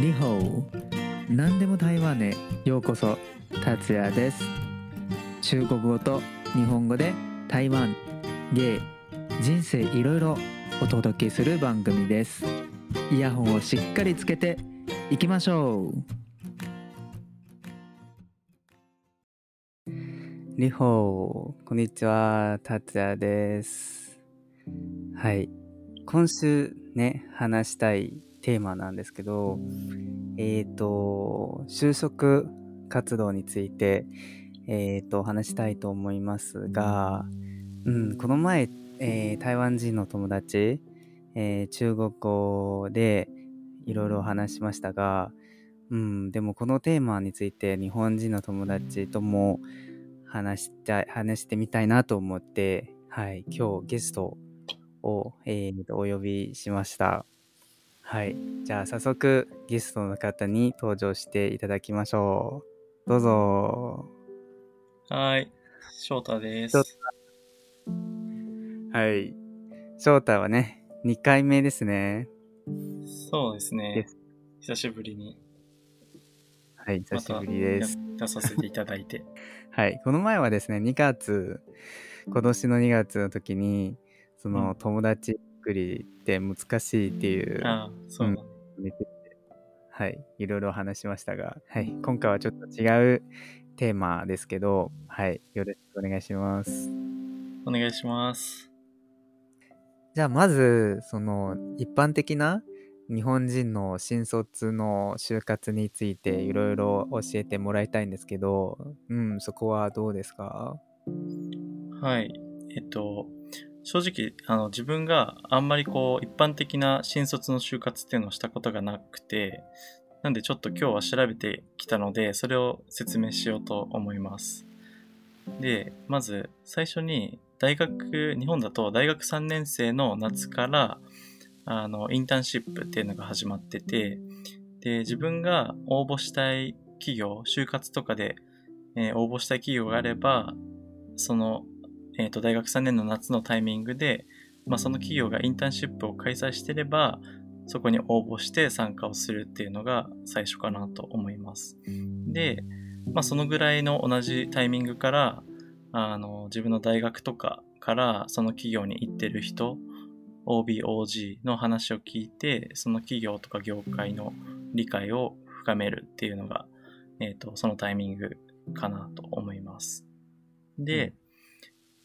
リホー何でも台湾へ。ようこそ達也です。中国語と日本語で台湾。芸。人生いろいろお届けする番組です。イヤホンをしっかりつけていきましょう。リホーこんにちは達也です。はい。今週ね話したいテーマなんですけどえっ、ー、と就職活動についてえっ、ー、と話したいと思いますが、うん、この前、えー、台湾人の友達、え中国語でいろいろ話しましたが、うん、でもこのテーマについて日本人の友達とも話した話してみたいなと思って、はい、今日ゲストを、えー、お呼びしました。はい。じゃあ早速ゲストの方に登場していただきましょう。どうぞ。はい。翔太です。はい。翔太はね、2回目ですね。そうですね。久しぶりに。はい、久しぶりです。出させていただいて。はい。この前はですね、2月、今年の2月の時に、その友達作りって難しいっていう、あそう、うん、はい、いろいろ話しましたが、はい、今回はちょっと違うテーマですけど、はい、よろしくお願いします。お願いします。じゃあまず、その一般的な日本人の新卒の就活についていろいろ教えてもらいたいんですけど、うん、そこはどうですか？はい。えっと、正直、あの、自分があんまりこう、一般的な新卒の就活っていうのをしたことがなくて、なんでちょっと今日は調べてきたので、それを説明しようと思います。で、まず、最初に、大学、日本だと大学3年生の夏から、あの、インターンシップっていうのが始まってて、で、自分が応募したい企業、就活とかで、えー、応募したい企業があれば、そのえー、と大学3年の夏のタイミングで、まあ、その企業がインターンシップを開催してれば、そこに応募して参加をするっていうのが最初かなと思います。で、まあ、そのぐらいの同じタイミングから、あの、自分の大学とかからその企業に行ってる人、OBOG の話を聞いて、その企業とか業界の理解を深めるっていうのが、え、ー、と、そのタイミングかなと思います。で、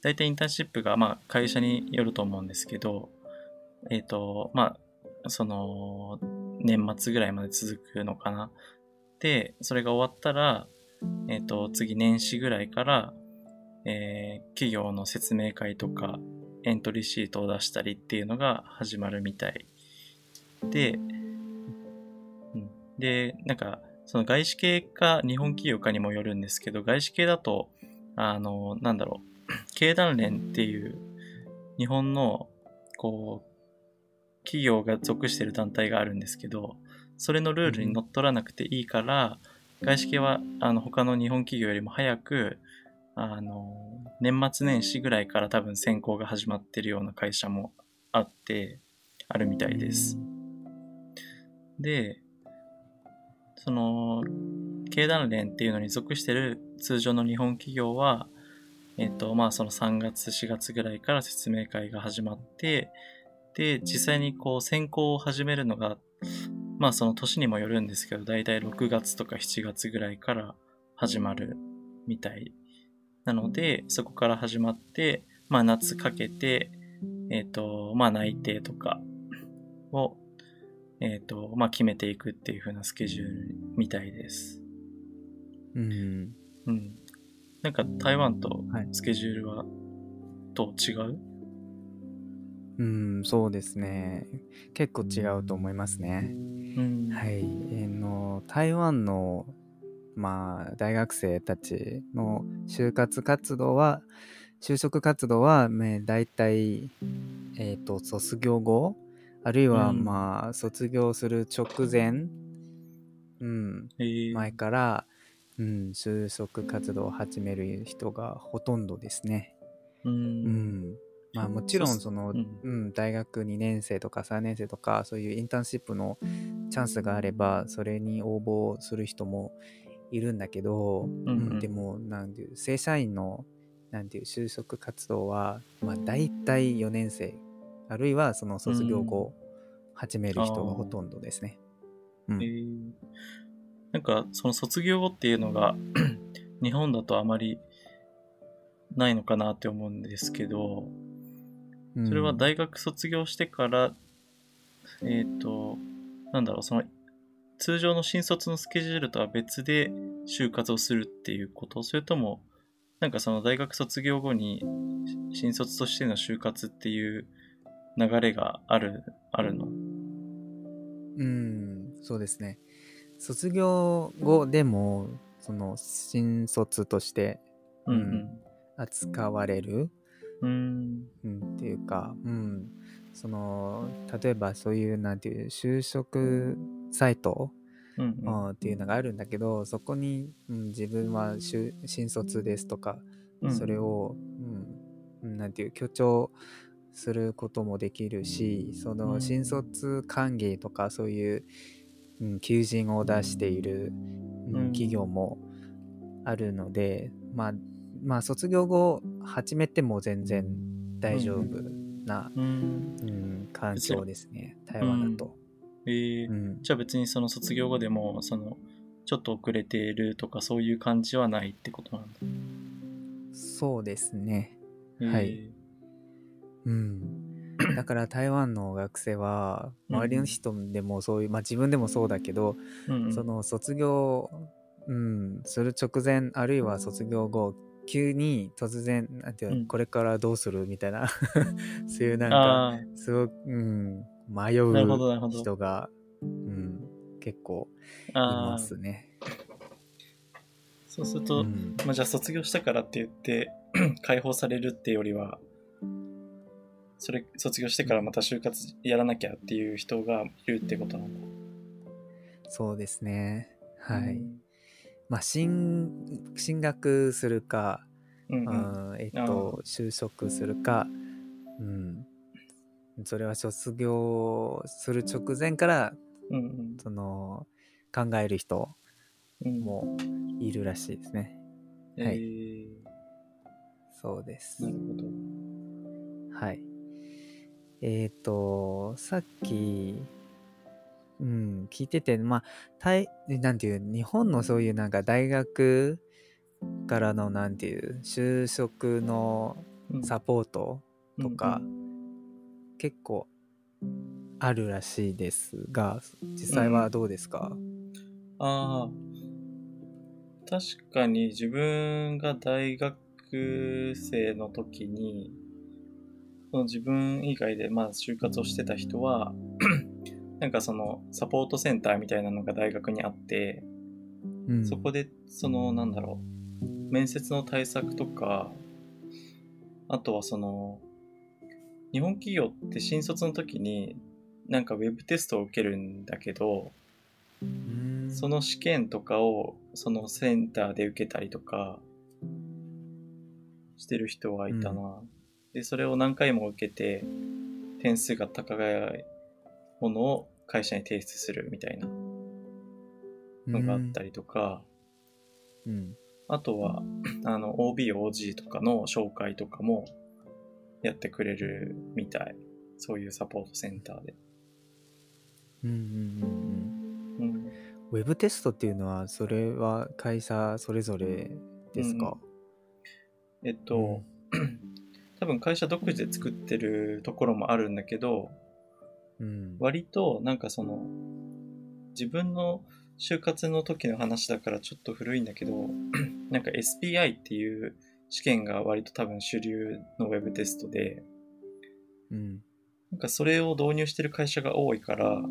大体インターンシップが、まあ、会社によると思うんですけど、えっ、ー、と、まあ、その、年末ぐらいまで続くのかな。で、それが終わったら、えっ、ー、と、次年始ぐらいから、えー、企業の説明会とか、エントリーシートを出したりっていうのが始まるみたい。で、で、なんか、その外資系か日本企業かにもよるんですけど、外資系だと、あの、なんだろう、経団連っていう日本のこう企業が属してる団体があるんですけどそれのルールにのっとらなくていいから、外資系はあの他の日本企業よりも早くあの年末年始ぐらいから多分選考が始まってるような会社もあってあるみたいです。でその経団連っていうのに属してる通常の日本企業はえっ、ー、と、まあその3月、4月ぐらいから説明会が始まって、で、実際にこう選考を始めるのが、まあその年にもよるんですけど、だいたい6月とか7月ぐらいから始まるみたい。なので、そこから始まって、まあ夏かけて、えっ、ー、と、まあ内定とかを、えっ、ー、と、まあ決めていくっていう風なスケジュールみたいです。うん。うん。なんか台湾とスケジュールはどう違う、うん、そうですね。結構違うと思いますね。うん、はい。えー、の台湾のまあ大学生たちの就活活動は就職活動は、ね、大体、えーと、卒業後あるいは、まあ、卒業する直前、うん、えー、前からうん、就職活動を始める人がほとんどですね。うん。うん、まあもちろんその、うん。うん、大学2年生とか3年生とかそういうインターンシップのチャンスがあればそれに応募する人もいるんだけど、うんうん。でもなんていう正社員のなんていう就職活動は、まあ、大体4年生あるいはその卒業後始める人がほとんどですね。うん。えーなんかその卒業後っていうのが 日本だとあまりないのかなって思うんですけどうんそれは大学卒業してから、えっ、となんだろうその通常の新卒のスケジュールとは別で就活をするっていうことそれともなんかその大学卒業後に新卒としての就活っていう流れがあるあるの？うん、そうですね。卒業後でも、その新卒としてうん扱われる、うん。うん、っていうか、うん、その、例えばそういう、なんていう、就職サイト、うんうん。うんっていうのがあるんだけど、そこに、うん、自分は就新卒ですとか、うん。それを、うんうん、なんていう、強調することもできるし、そうのん。新卒歓迎とか、そういう、うん、求人を出している、うんうん企業もあるので、まあ、まあ、卒業後始めても全然大丈夫な、うんうん、環境ですね、台湾だと。えーうんじゃあ別にその卒業後でもそのちょっと遅れているとかそういう感じはないってことなんだ。そうですね。えーはい。うん。だから台湾の学生は、うん。周りの人でもそういう、まあ自分でもそうだけど、その卒業、うん、する直前、あるいは卒業後、急に突然、なんていうの、うん。これからどうするみたいな、そういうなんか、すごく、うん、迷うど人が、うん、結構いますね。そうすると、うん。まあ、じゃあ卒業したからって言って 解放されるってよりはそれ卒業してからまた就活やらなきゃっていう人がいるってことなんだ。そうですね。はい。うんまあ、進、進学するか、うんうんうんえっと、就職するか、うん、それは卒業する直前から、うんその、考える人うんもいるらしいですね。はいえーそうですな。るほど。はい。えっ、と、さっき、うん、聞いてて、まあ、たい、なんていう、日本のそういうなんか大学からのなんていう、就職のうん。サポートとかうん結構あるらしいですが、実際はどうですか、ああ、確かに自分が大学生の時に、その自分以外でまあ就活をしてた人は、なんかそのサポートセンターみたいなのが大学にあって、うん、そこでそのなんだろう、面接の対策とか、あとはその、日本企業って新卒の時になんかウェブテストを受けるんだけど、うん、その試験とかをそのセンターで受けたりとかしてる人はいたな。で、それを何回も受けて点数が高いものを会社に提出するみたいなのがあったりとか、うん、あとは あの OB、OG とかの紹介とかもやってくれるみたい。そういうサポートセンターで。うん、うん、うん、うん。うん、ウェブテストっていうのは、それは会社それぞれですか、えっと、多分会社独自で作ってるところもあるんだけど、うん、割となんかその自分の就活の時の話だからちょっと古いんだけど なんか SPI っていう試験が割と多分主流のウェブテストでうん、なんかそれを導入してる会社が多いから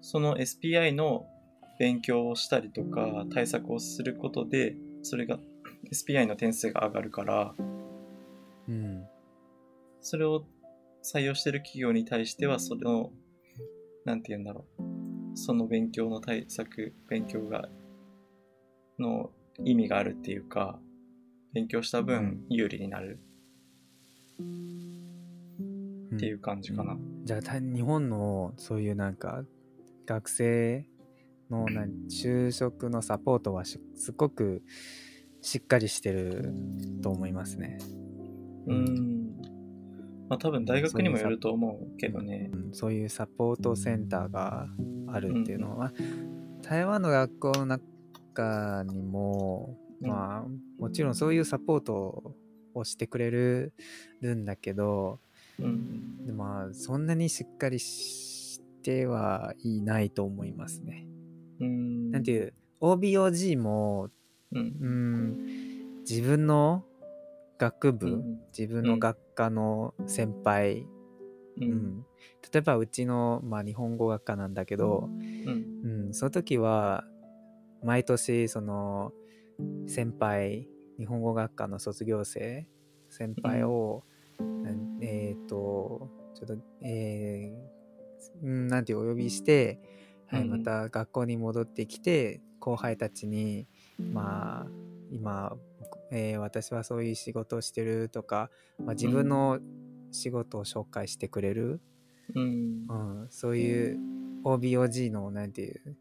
その SPI の勉強をしたりとか対策をすることでそれが SPI の点数が上がるからうん、それを採用してる企業に対しては、その、なんて言うんだろう。その勉強の対策、勉強が、の意味があるっていうか、勉強した分有利になるっていう感じかな。うんじゃあた日本のそういうなんか学生のな就職のサポートはしすごくしっかりしてると思いますね。うん。まあ多分大学にもよると思うけどね。うんそういうサポートセンターがあるっていうのは、台湾の学校の中にも、うんまあもちろんそういうサポートをしてくれるるんだけど、うん。でまあそんなにしっかりしてはいないと思いますね。うん。なんていう OBOG もうんう。ん自分の学部、うん。自分の学科の先輩、う。うん。ん例えばうちの、まあ、日本語学科なんだけど、うん。うん、その時は毎年その先輩日本語学科の卒業生先輩を、えっ、とちょっとえーうんなんてお呼びして、はい、また学校に戻ってきて後輩たちにまあ今、えー私はそういう仕事をしてるとか、まあ、自分の仕事を紹介してくれる、うん。う。ん、そういう OBOG のなんていう、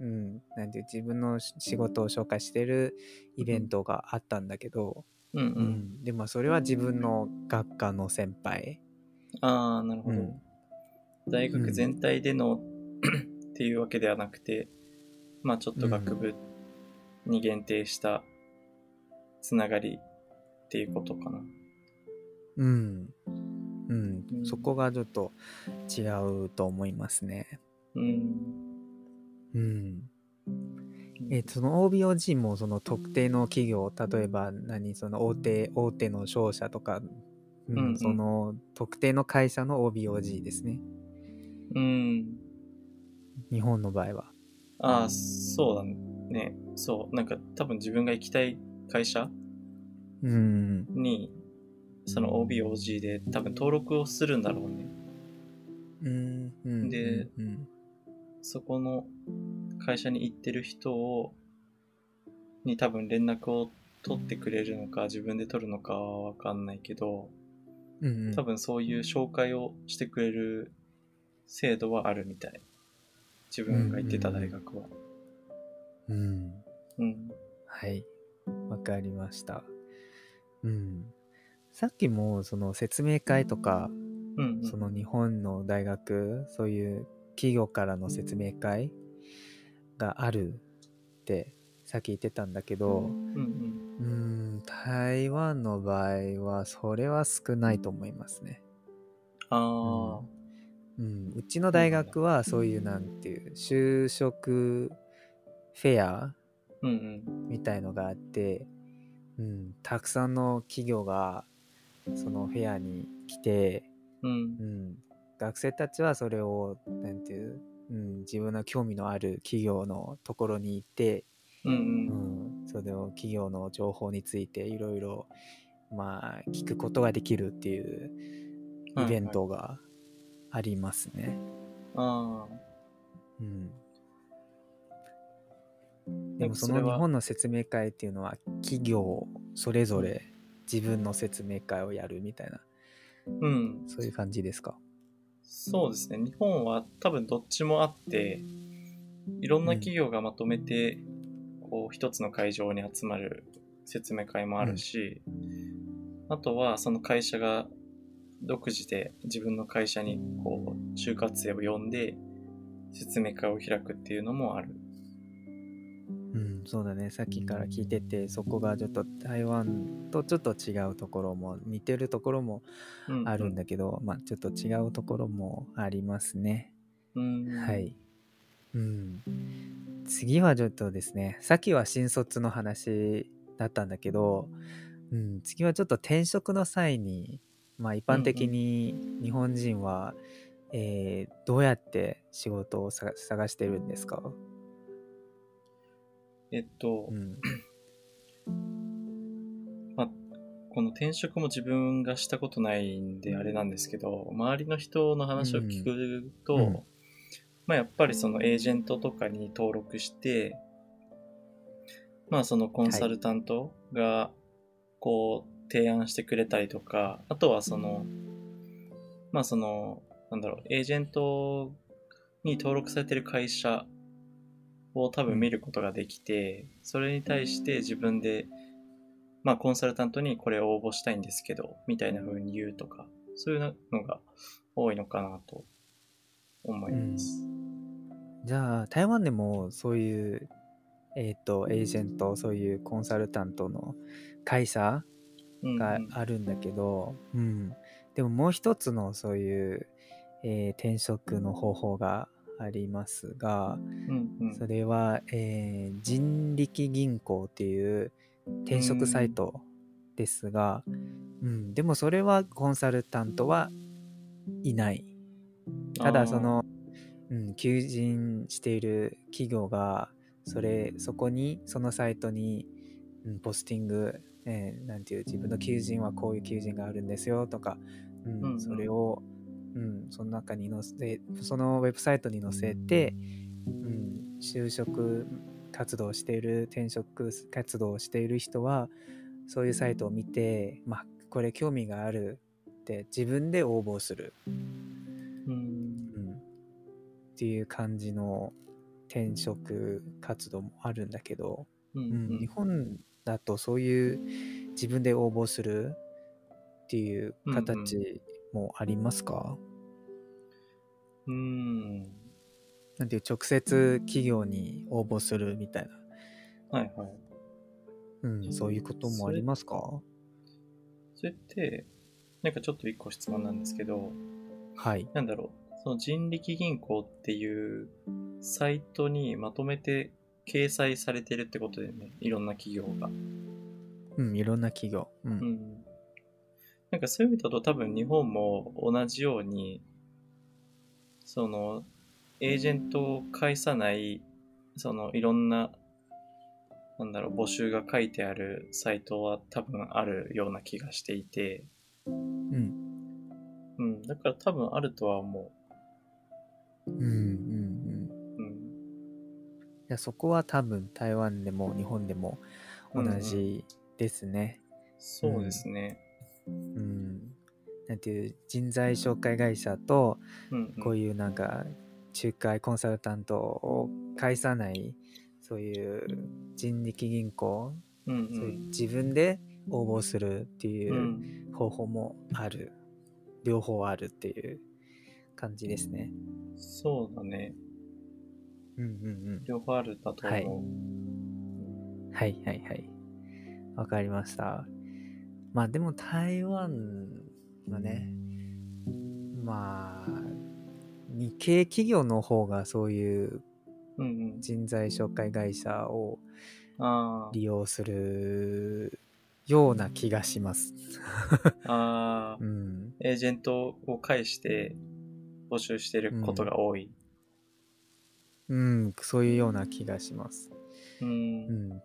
うん、なんていう自分のし仕事を紹介してるイベントがあったんだけど、うん。う。うん。ん、でもそれは自分の学科の先輩、ああ、なるほど。うん。大学全体でのっていうわけではなくて、まあちょっと学部に限定したつながりっていうことかな。うんうんうんそこがちょっと違うと思いますね。うん。うんえその OBOG もその特定の企業例えば何その大手大手の商社とか、うんうんうんその特定の会社の OBOG ですねうん。日本の場合は。ああ、そうだね。そう。なんか多分自分が行きたい会社？うんに、その OBOG で多分登録をするんだろうね。うんうんでうんそこの会社に行ってる人を、に多分連絡を取ってくれるのか自分で取るのかはわかんないけど、うんうん多分そういう紹介をしてくれる制度はあるみたい。自分が行ってた大学は。うんうん。はいわかりました。うんさっきもその説明会とかうん、うん。その日本の大学そういう企業からの説明会があるってさっき言ってたんだけどうんうん。台湾の場合はそれは少ないと思いますね。ああ、うん、うちの大学はそういうなんていう就職フェアうんうん。みたいのがあって、うん、たくさんの企業がそのフェアに来て、うんう。ん、学生たちはそれをなんていう、うん、自分の興味のある企業のところに行って、うんう。うんん、それを企業の情報についていろいろまあ聞くことができるっていうイベントがありますね。ああ。うん、なんでもその日本の説明会っていうのは企業それぞれ自分の説明会をやるみたいなうん。そういう感じですか？そうですね。日本は多分どっちもあって、いろんな企業がまとめて、こう、一つの会場に集まる説明会もあるし、あとはその会社が独自で自分の会社にこう、就活生を呼んで説明会を開くっていうのもある。うんそうだねさっきから聞いててそこがちょっと台湾とちょっと違うところも似てるところもうんあるんだけど、まあちょっと違うところもありますね。うん。は。い。うん。次はちょっとですね、さっきは新卒の話だったんだけど、うん、次はちょっと転職の際に、まあ一般的に日本人は、えーどうやって仕事をさ探してるんですか？えっとう、ん。まあ、この転職も自分がしたことないんであれなんですけど、周りの人の話を聞くと、うんうんまあやっぱりそのエージェントとかに登録して、まあそのコンサルタントが、こう、提案してくれたりとか、あとはその、まあその、なんだろう、エージェントに登録されてる会社を多分見ることができて、それに対して自分で、まあコンサルタントにこれを応募したいんですけど、みたいな風に言うとか、そういうのが多いのかなと思います。じゃあ台湾でもそういうえっ、とエージェントそういうコンサルタントの会社うんがあるんだけど、うん。でももう一つのそういう、えー転職の方法がありますがうんうん。それは、えー人力銀行っていう転職サイトですが、うん、でもそれはコンサルタントはいない。ただそ、の、うん、求人している企業がそれそこにそのサイトに、うん、ポスティング、えーなんていう自分の求人はこういう求人があるんですよとか、うんうんうん。それを、うん、その中に載せそのウェブサイトに載せて、うん、就職活動をしている転職活動をしている人はそういうサイトを見て、まあ、これ興味があるって自分で応募する。うん。うん。っていう感じの転職活動もあるんだけど、うんうん。日本だとそういう自分で応募するっていう形もありますか、うんなんていう直接企業に応募するみたいな、はいはい。うん、そういうこともありますか？それって、なんかちょっと一個質問なんですけど、はい。なんだろう、その人力銀行っていうサイトにまとめて掲載されてるってことだよね。いろんな企業が。うん、いろんな企業。う。うんん。なんかそういう意味だと多分日本も同じように、その、エージェントを介さない、そのいろんな、なんだろう、募集が書いてあるサイトは多分あるような気がしていて、うん。うん、だから多分あるとは思うん。うん。うん。う。うん。いやそこは多分台湾でも日本でも同じですね。そうですね。うん、なんていう人材紹介会社とうん、うん。こういうなんか仲介コンサルタントを介さないそういう人力銀行、うんそういう自分で応募するってうん。う。いうん方法もある、両方あるっていう感じですね。そうだね。うんうん両方あるだと思う。はいうん。はいはいはい。わかりました。まあでも台湾はね、まあ、日系企業の方がそういううんうん。人材紹介会社をあ利用するような気がします。あ。あ あう。ん。エージェントを介して募集してることが多い。うん、そういうような気がします。うん。ううん。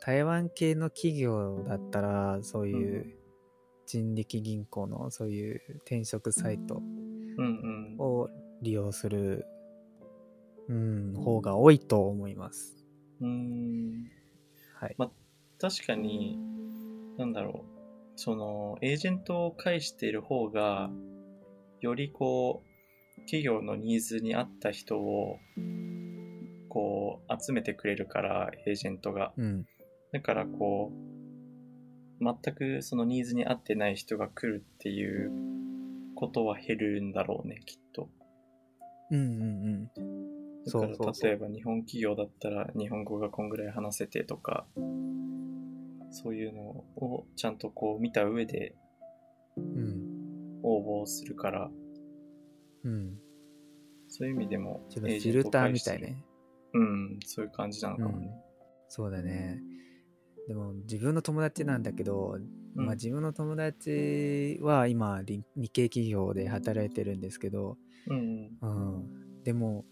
ん。台湾系の企業だったら、そういう人力銀行のそういう転職サイトうん。を利用する、うん、方が多いと思います。うん。はい。確かに、なんだろう。その、エージェントを介している方が、よりこう、企業のニーズに合った人を、こう、集めてくれるから、エージェントが。うん。だからこう、全くそのニーズに合ってない人が来るっていうことは減るんだろうね、きっと。うんうんうん。だから例えば日本企業だったら日本語がこんぐらい話せてとか、そういうのをちゃんとこう見た上でうん。応募するから、うん。そういう意味でもフィルター。みたいね。うん、そういう感じなのかもね。そうだね。でも自分の友達なんだけど、うん。まあ、自分の友達は今り日系企業で働いてるんですけど、うん、うん、でも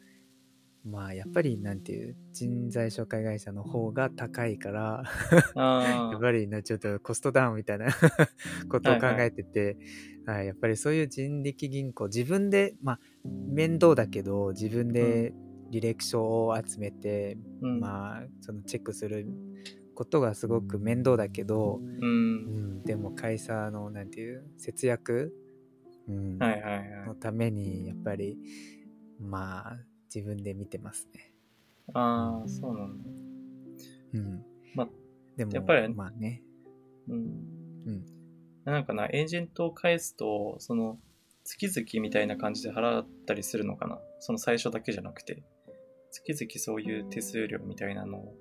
まあやっぱりなんていう人材紹介会社の方が高いからあ やっぱりなちょっとコストダウンみたいな ことを考えてて、はいやっぱりそういう人力銀行自分でまあ面倒だけど自分で履歴書を集めて、うん、まあそのチェックすることがすごく面倒だけど、う。うんん、でも会社のなんていう節約、うんはいはいはいの。ためにやっぱりまあ自分で見てますね。ああ、そうなんだ。うん、まあ、でもやっぱりまあね、うん。うん、なんかな、エージェントを返すと、その、月々みたいな感じで払ったりするのかな？その最初だけじゃなくて。月々そういう手数料みたいなのを、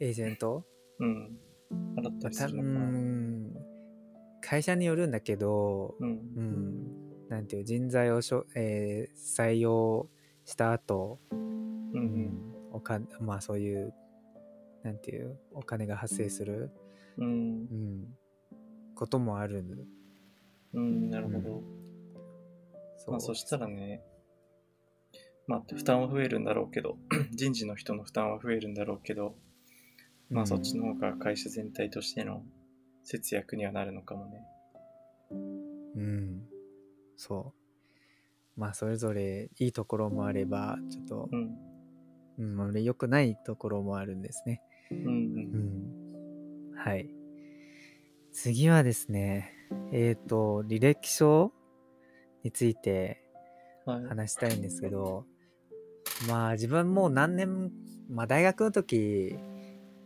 エージェント？うん。払ったりす多るのかな分会社によるんだけど、うん。うん、なんていう人材をしょ、えー採用した後、うん。う。うんん、おかまあそういうなんていうお金が発生する、うんう。ん、こともあるうん。なるほど。そまあそしたらね、まあ負担は増えるんだろうけど、人事の人の負担は増えるんだろうけど、まあそっちの方が会社全体としての節約にはなるのかもね。うんそうまあそれぞれいいところもあればちょっとう、ん。うん、あまり良くないところもあるんですねうんう。うんんはい次はですねえっ、と履歴書についてはい。話したいんですけどまあ自分もう何年まあ大学の時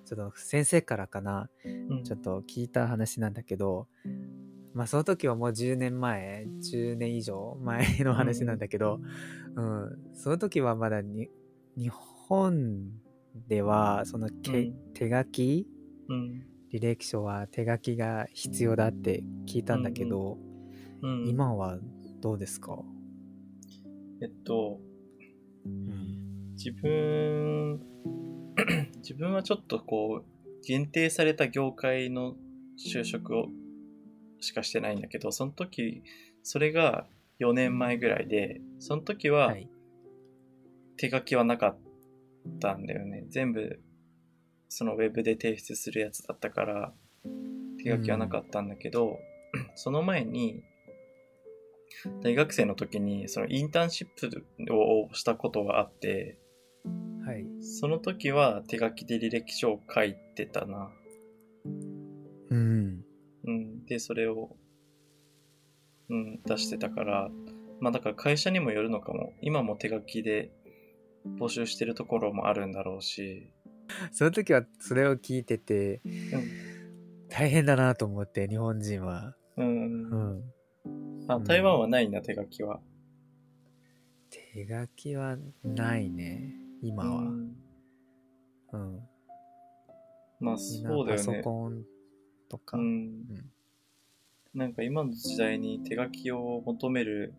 ちょっと先生からかなうん。ちょっと聞いた話なんだけどまあその時はもう10年前10年以上前の話なんだけど、うん。その時はまだに日本ではそのけ、うん。手書きうん。履歴書は手書きが必要だって聞いたんだけど、うん、今はどうですか、えっと、うん。自分、自分はちょっとこう、限定された業界の就職をしかしてないんだけど、その時、それが4年前ぐらいで、その時ははい手書きはなかったんだよね。全部、そのウェブで提出するやつだったから、手書きはなかったんだけど、その前に、大学生の時にそのインターンシップをしたことがあって、はいその時は手書きで履歴書を書いてたな。うんうん。で、それを、うん、出してたから、まあだから会社にもよるのかも。今も手書きで募集してるところもあるんだろうし、その時はそれを聞いててうん。大変だなと思って日本人は、うんう。ん、あ、台湾はないんだ、手書きは。手書きはないね今は、うん。うん。まあそうだよね。ソコンとか、うん。なんか今の時代に手書きを求める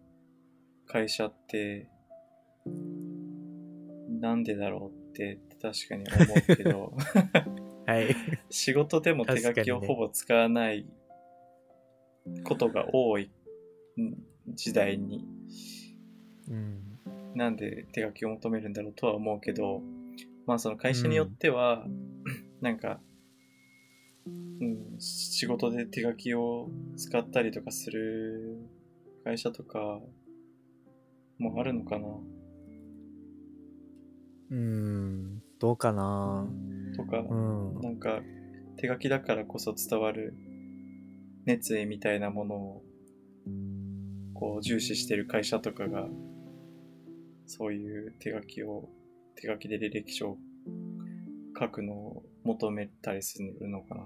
会社って、なんでだろうって確かに思うけど、はい。仕事でも手書きをほぼ使わないことが多いうん時代に、うんなんで手書きを求めるんだろうとは思うけど、まあその会社によっては、なんか、うん、仕事で手書きを使ったりとかする会社とかもあるのかな。うんどうかな。とか、うん。なんか手書きだからこそ伝わる熱意みたいなものをこう重視してる会社とかがそういう手書きを手書きで履歴書を書くのを求めたりするのかな。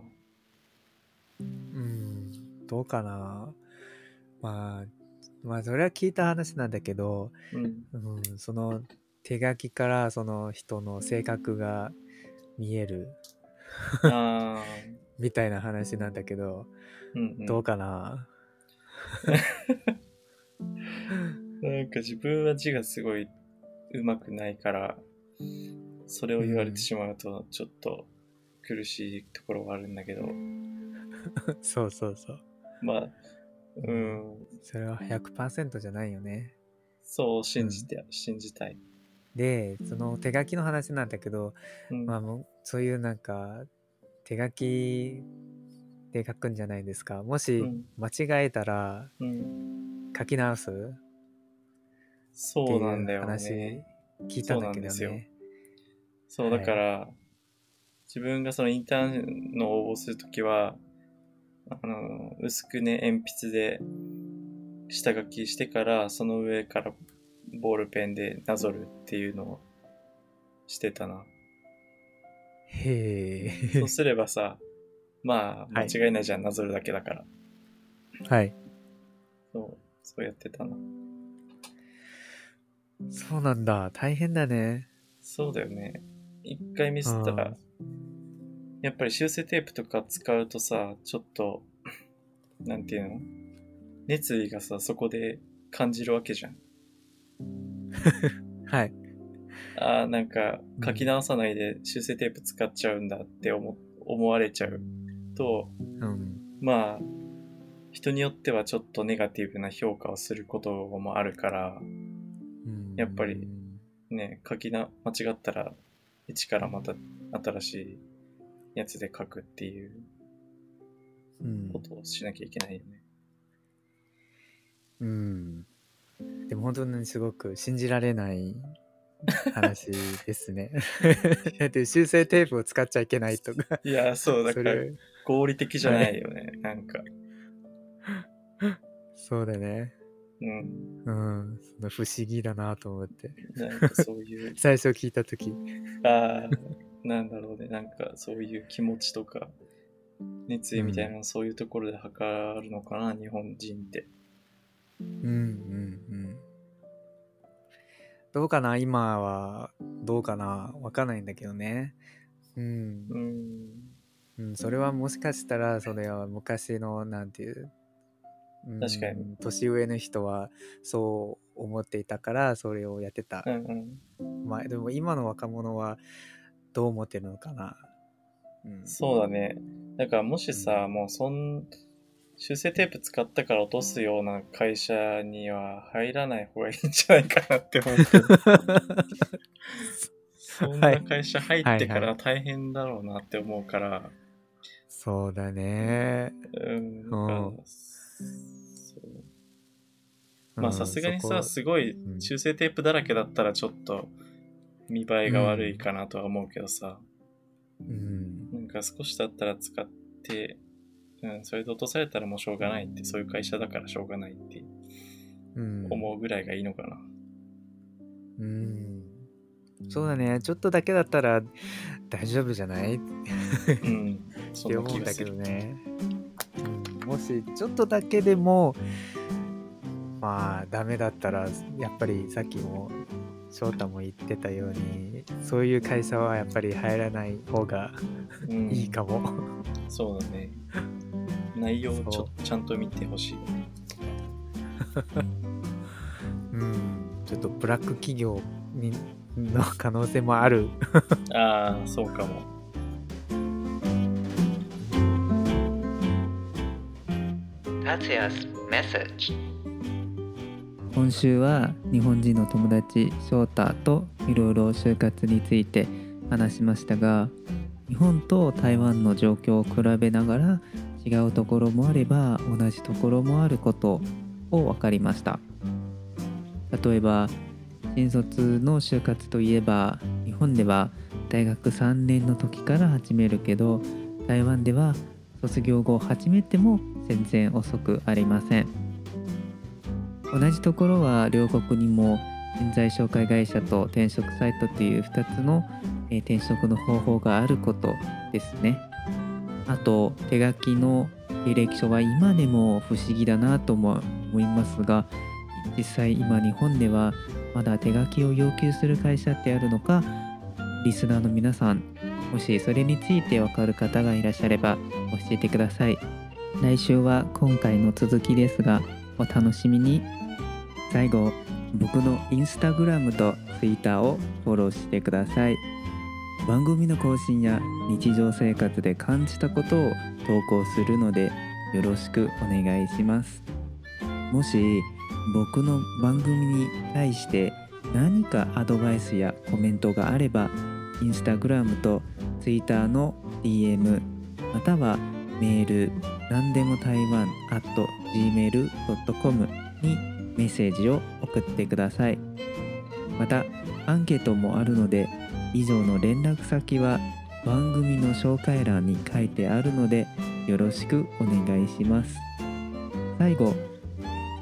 うんどうかな。まあまあそれは聞いた話なんだけど、うん。うん、その手書きからその人の性格が見えるあ みたいな話なんだけど、ーうんうん。どうかな？なんか自分は字がすごい上手くないからそれを言われてしまうとちょっと苦しいところはあるんだけど、そうそうそう。まあうん。それは100%じゃないよね。そう信じて、信じたい、でその手書きの話なんだけど、うん。まあもうそういうなんか手書きで書くんじゃないですか。もしうん。間違えたらうん、書き直す？ってそうなんだよ話ね聞いたんだけどそうなんですよねそうだから、自分がそのインターンの応募するときは、あの、薄くね、鉛筆で下書きしてから、その上からボールペンでなぞるっていうのをしてたな。へえそうすればさ、まあ、はい間違いないじゃん、なぞるだけだから。はいそう、そうやってたな。そうなんだ。大変だね。そうだよね。一回ミスったらうん、やっぱり修正テープとか使うとさ、ちょっと、なんていうの？熱意がさ、そこで感じるわけじゃん。はい。ああ、なんか書き直さないで修正テープ使っちゃうんだって思思われちゃう。と、うん。まあ、人によってはちょっとネガティブな評価をすることもあるから、うんやっぱりね、書きな、間違ったら、一からまた新しいやつで書くっていううん。ことをしなきゃいけないよね。うん。でも本当にすごく信じられない話ですね。だって修正テープを使っちゃいけないとか。いや、そう、だから合理的じゃないよね、なんか。そうだねうん。うん。その不思議だなと思って。なんかそういう、最初聞いた時。ああ、なんだろうね、なんかそういう気持ちとか、熱意みたいなの、そういうところで測るのかな、日本人って。うんうんうん。どうかな？今はどうかな？わかんないんだけどね。うん。う、ん。うん、それはもしかしたらそれは昔のなんていう、うん確かに。年上の人はそう思っていたからそれをやってた。う、んうん。まあでも今の若者はどう思ってるのかな、うん、そうだね。だからもしさ、もうそん、修正テープ使ったから落とすような会社には入らない方がいいんじゃないかなって思ってる。そんな会社入ってかはいら大変だろうなって思うから、そうだね。うん。うんまあさすがにさ、すごいうん。修正テープだらけだったらちょっと見栄えが悪いかなとは思うけどさ、うん。なんか少しだったら使って、うん、それで落とされたらもうしょうがないって、そういう会社だからしょうがないってうん。思うぐらいがいいのかな。うん。そうだね。ちょっとだけだったら大丈夫じゃない？うん、そ って思うんだけ。どね、うん、もしちょっとだけでもまあダメだったらやっぱりさっきも翔太も言ってたようにそういう会社はやっぱり入らない方がうん、いいかも、そうだね。内容をちちゃんと見てほしい。うん、ちょっとブラック企業にの可能性もある ああ、そうかも。達也 message. 今週は日本人の友達翔太といろいろ就活について話しましたが日本と台湾の状況を比べながら違うところもあれば同じところもあることを分かりました。例えば新卒の就活といえば日本では大学3年の時から始めるけど台湾では卒業後始めても全然遅くありません。同じところは両国にも人材紹介会社と転職サイトっていう2つの、え転職の方法があることですね。あと手書きの履歴書は今でも不思議だなとも思いますが実際今日本ではまだ手書きを要求する会社ってあるのかリスナーの皆さんもしそれについてわかる方がいらっしゃれば教えてください。来週は今回の続きですがお楽しみに。最後僕のインスタグラムとツイッターをフォローしてください。番組の更新や日常生活で感じたことを投稿するのでよろしくお願いします。もし僕の番組に対して何かアドバイスやコメントがあればインスタグラムとツイッターの DM またはメール何でも台湾 at gmail.com にメッセージを送ってください。またアンケートもあるので以上の連絡先は番組の紹介欄に書いてあるのでよろしくお願いします。最後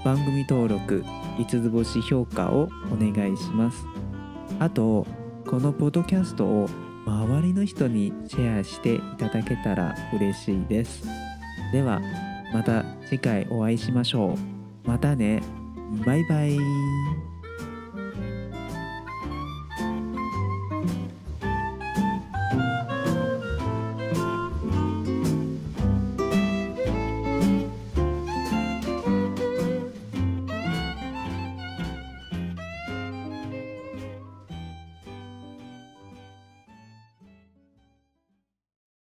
番組登録5つ星評価をお願いします。あとこのポッドキャストを周りの人にシェアしていただけたら嬉しいです。ではまた次回お会いしましょう。またね。バイバイ。